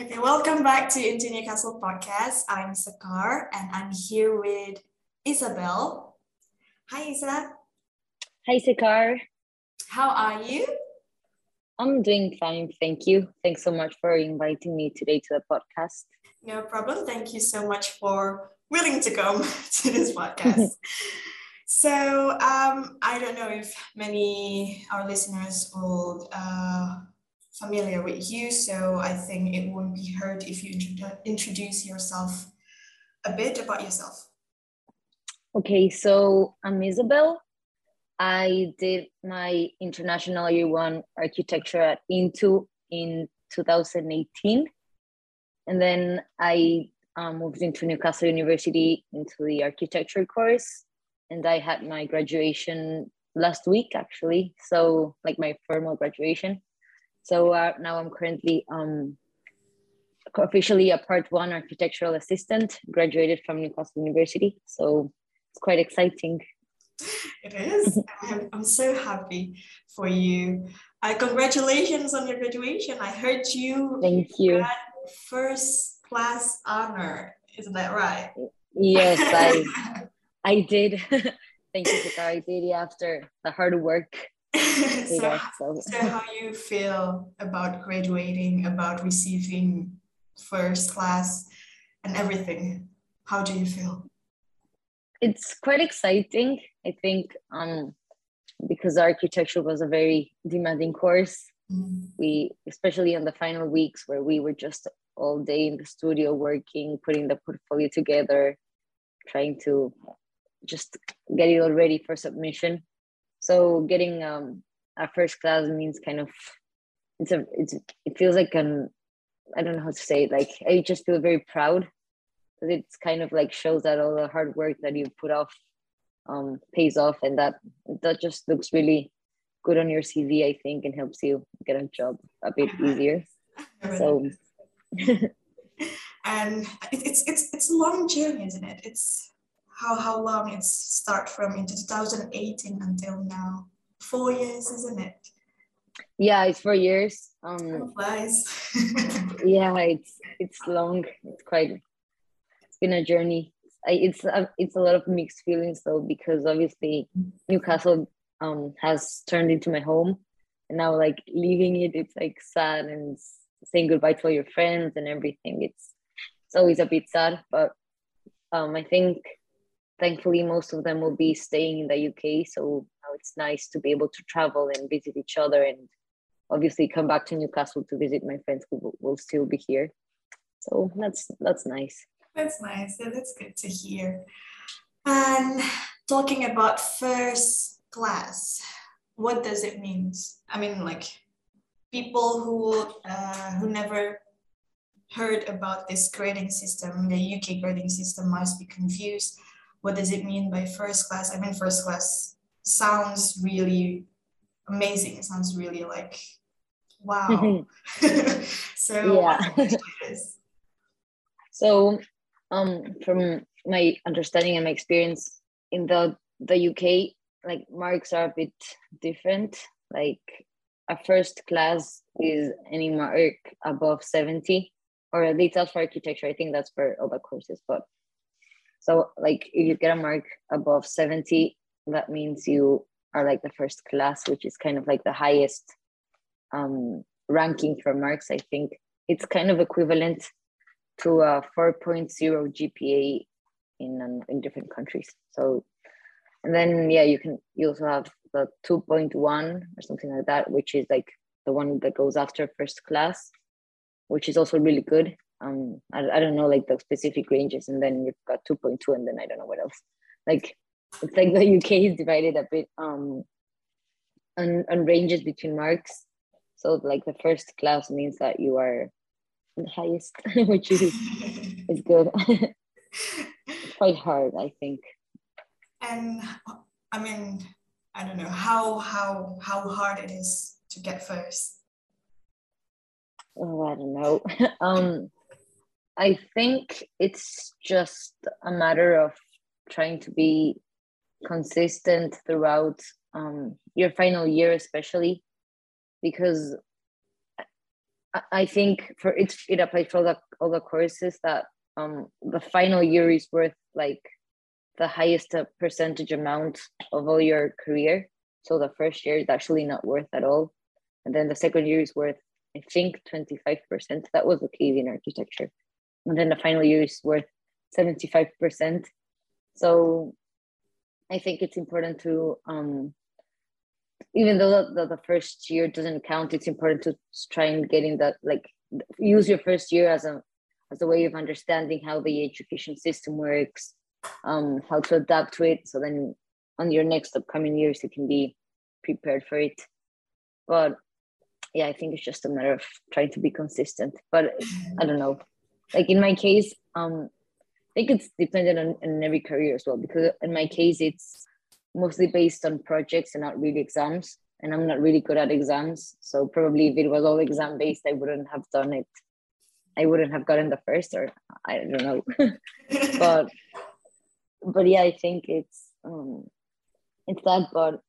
Okay, welcome back to Into Newcastle podcast. I'm Sakar and I'm here with Isabel. Hi, Isa. Hi, Sakar. How are you? I'm doing fine, thank you. Thanks so much for inviting me today to the podcast. No problem. Thank you so much for willing to come to this podcast. so, um, I don't know if many our listeners will uh, familiar with you, so I think it wouldn't be hurt if you introduce yourself a bit about yourself. Okay, so I'm Isabel. I did my international year one architecture at INTO in 2018. And then I um, moved into Newcastle University into the architecture course. And I had my graduation last week, actually. So, like my formal graduation. So uh, now I'm currently um, officially a part one architectural assistant, graduated from Newcastle University. So it's quite exciting. It is. I'm, I'm so happy for you. Uh, congratulations on your graduation. I heard you. Thank you. first class honor. Isn't that right? Yes, I I did. Thank you, Sakar. I did after the hard work so, so. so how you feel about graduating about receiving first class and everything how do you feel it's quite exciting i think um because architecture was a very demanding course mm-hmm. we especially in the final weeks where we were just all day in the studio working putting the portfolio together trying to just get it all ready for submission so getting um, a first class means kind of it's a it's it feels like an I don't know how to say it. Like I just feel very proud because it's kind of like shows that all the hard work that you put off um, pays off, and that that just looks really good on your CV. I think and helps you get a job a bit easier. So. and it's it's it's a long journey, isn't it? It's how how long it's start from into 2018 until now. Four years isn't it? Yeah it's four years. Um flies. yeah it's it's long. It's quite it's been a journey. I, it's a, it's a lot of mixed feelings though because obviously newcastle um has turned into my home. And now like leaving it it's like sad and saying goodbye to all your friends and everything. It's it's always a bit sad but um i think thankfully most of them will be staying in the uk so it's nice to be able to travel and visit each other and obviously come back to newcastle to visit my friends who will, will still be here. So that's that's nice. That's nice. That's good to hear. And talking about first class what does it mean? I mean like people who uh, who never heard about this grading system the uk grading system must be confused what does it mean by first class? I mean, first class sounds really amazing. It sounds really like, wow. so, yeah. so, um, from my understanding and my experience in the the UK, like marks are a bit different. Like a first class is any mark above 70, or at least that's for architecture. I think that's for all the courses, but so like if you get a mark above 70, that means you are like the first class, which is kind of like the highest um, ranking for marks. I think it's kind of equivalent to a 4.0 GPA in um, in different countries. So, and then yeah, you can you also have the 2.1 or something like that, which is like the one that goes after first class, which is also really good um I, I don't know like the specific ranges and then you've got 2.2 and then i don't know what else. Like it's like the uk is divided a bit um on, on ranges between marks. So like the first class means that you are the highest which is is good. It's quite hard i think. And i mean i don't know how how how hard it is to get first? Oh i don't know. Um I think it's just a matter of trying to be consistent throughout um, your final year, especially because I think for it it applies for all the all the courses that um the final year is worth like the highest uh, percentage amount of all your career. So the first year is actually not worth at all, and then the second year is worth I think twenty five percent. That was the case in architecture, and then the final year is worth seventy five percent. So I think it's important to um even though the, the, first year doesn't count, it's important to try and get in that like use your first year as a as a way of understanding how the education system works, um, how to adapt to it. So then on your next upcoming years, you can be prepared for it. But yeah, I think it's just a matter of trying to be consistent. But I don't know. Like in my case, um, I think it's dependent on, every career as well. Because in my case, it's mostly based on projects and not really exams. And I'm not really good at exams. So probably if it was all exam based, I wouldn't have done it. I wouldn't have gotten the first or I don't know. but but yeah, I think it's um it's that but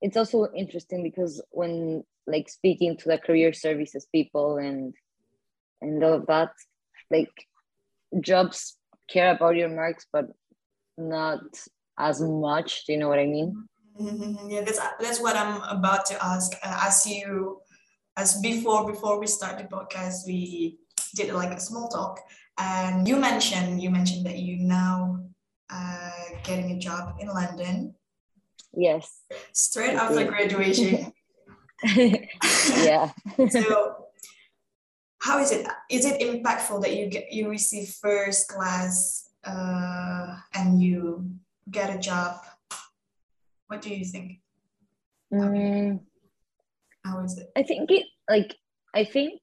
it's also interesting because when like speaking to the career services people and and all of that, like jobs care about your marks but not as much. Do you know what I mean? Mm-hmm. Yeah, that's that's what I'm about to ask. Uh, as you, as before before we start the podcast, we did like a small talk, and you mentioned you mentioned that you now uh, getting a job in London. Yes. Straight after graduation. yeah. so how is it is it impactful that you get you receive first class uh, and you get a job. What do you think? Mm, How is it? I think it like I think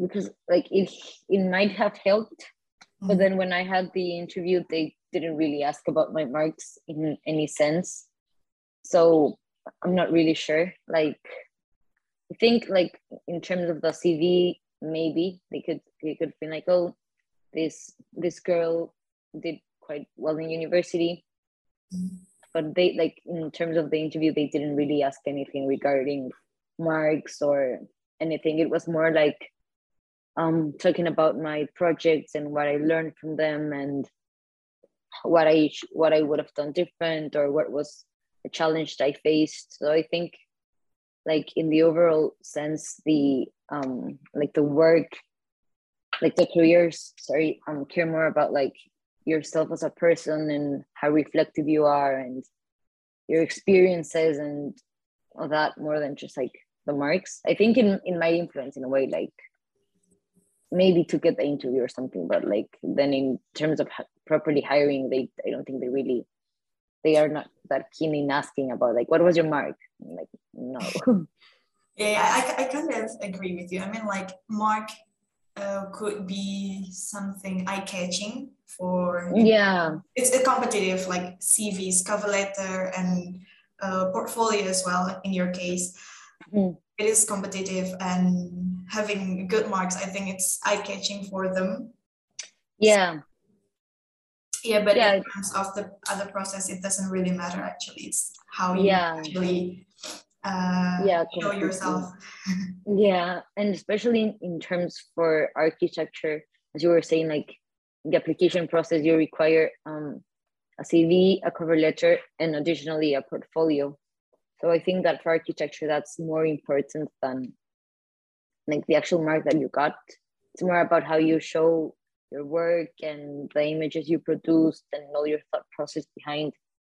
because like it it might have helped, mm-hmm. but then when I had the interview, they didn't really ask about my marks in any sense. So I'm not really sure. Like I think like in terms of the CV, maybe they could they could be like, oh, this this girl did quite well in university. But they like in terms of the interview they didn't really ask anything regarding marks or anything. It was more like um talking about my projects and what i learned from them and what i what i would have done different or what was a challenge i faced. So i think like in the overall sense the um like the work like the careers sorry um care more about like yourself as a person and how reflective you are and your experiences and all that more than just like the marks. I think in in my influence in a way like maybe to get the interview or something, but like then in terms of properly hiring, they I don't think they really they are not that keen in asking about like what was your mark. like no. yeah, I, I kind of agree with you. I mean, like mark uh, could be something eye catching for yeah it's a competitive like cvs cover letter and uh, portfolio as well in your case mm. it is competitive and having good marks i think it's eye catching for them yeah yeah but yeah. in terms of the other process it doesn't really matter actually it's how you yeah. actually uh, yeah show yourself yeah and especially in, in terms for architecture as you were saying like the application process, you require um, a CV, a cover letter, and additionally a portfolio. So I think that for architecture, that's more important than like the actual mark that you got. It's more about how you show your work and the images you produced and all your thought process behind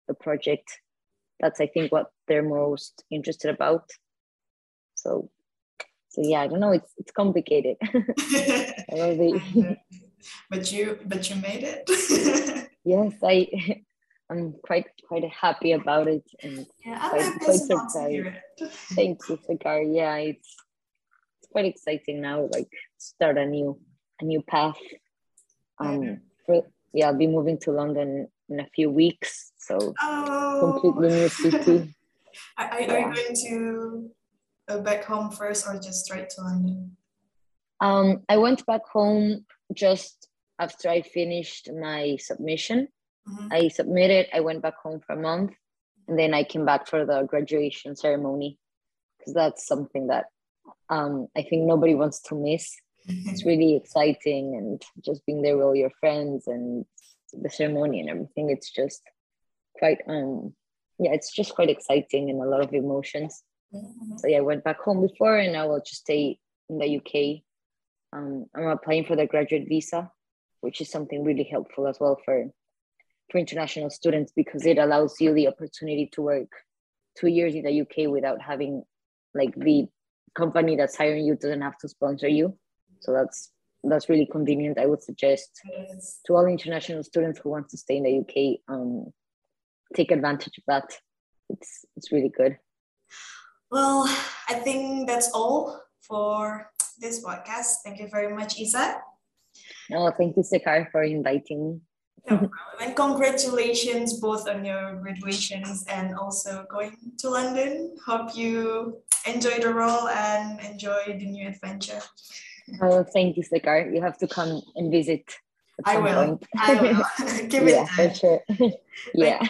the project. That's I think what they're most interested about. So, so yeah, I don't know. It's it's complicated. but you but you made it yes i i'm quite quite happy about it and yeah, quite, quite surprised thank you Sagar. yeah it's it's quite exciting now like start a new a new path um for, yeah i'll be moving to london in a few weeks so oh. completely new city are, are, yeah. you going to go back home first or just straight to london um, I went back home just after I finished my submission. Mm-hmm. I submitted, I went back home for a month, and then I came back for the graduation ceremony because that's something that um, I think nobody wants to miss. It's really exciting and just being there with all your friends and the ceremony and everything. It's just quite um yeah, it's just quite exciting and a lot of emotions. Mm-hmm. So yeah, I went back home before and I will just stay in the UK. Um, I'm applying for the graduate visa, which is something really helpful as well for for international students because it allows you the opportunity to work two years in the UK without having like the company that's hiring you doesn't have to sponsor you. So that's that's really convenient. I would suggest to all international students who want to stay in the UK, um, take advantage of that. It's it's really good. Well, I think that's all for this podcast. Thank you very much, Isa. No, thank you, Sekar, for inviting me. No problem. And congratulations both on your graduations and also going to London. Hope you enjoy the role and enjoy the new adventure. Oh, thank you, Sekar. You have to come and visit. I will. I will. Give it yeah, for sure. yeah.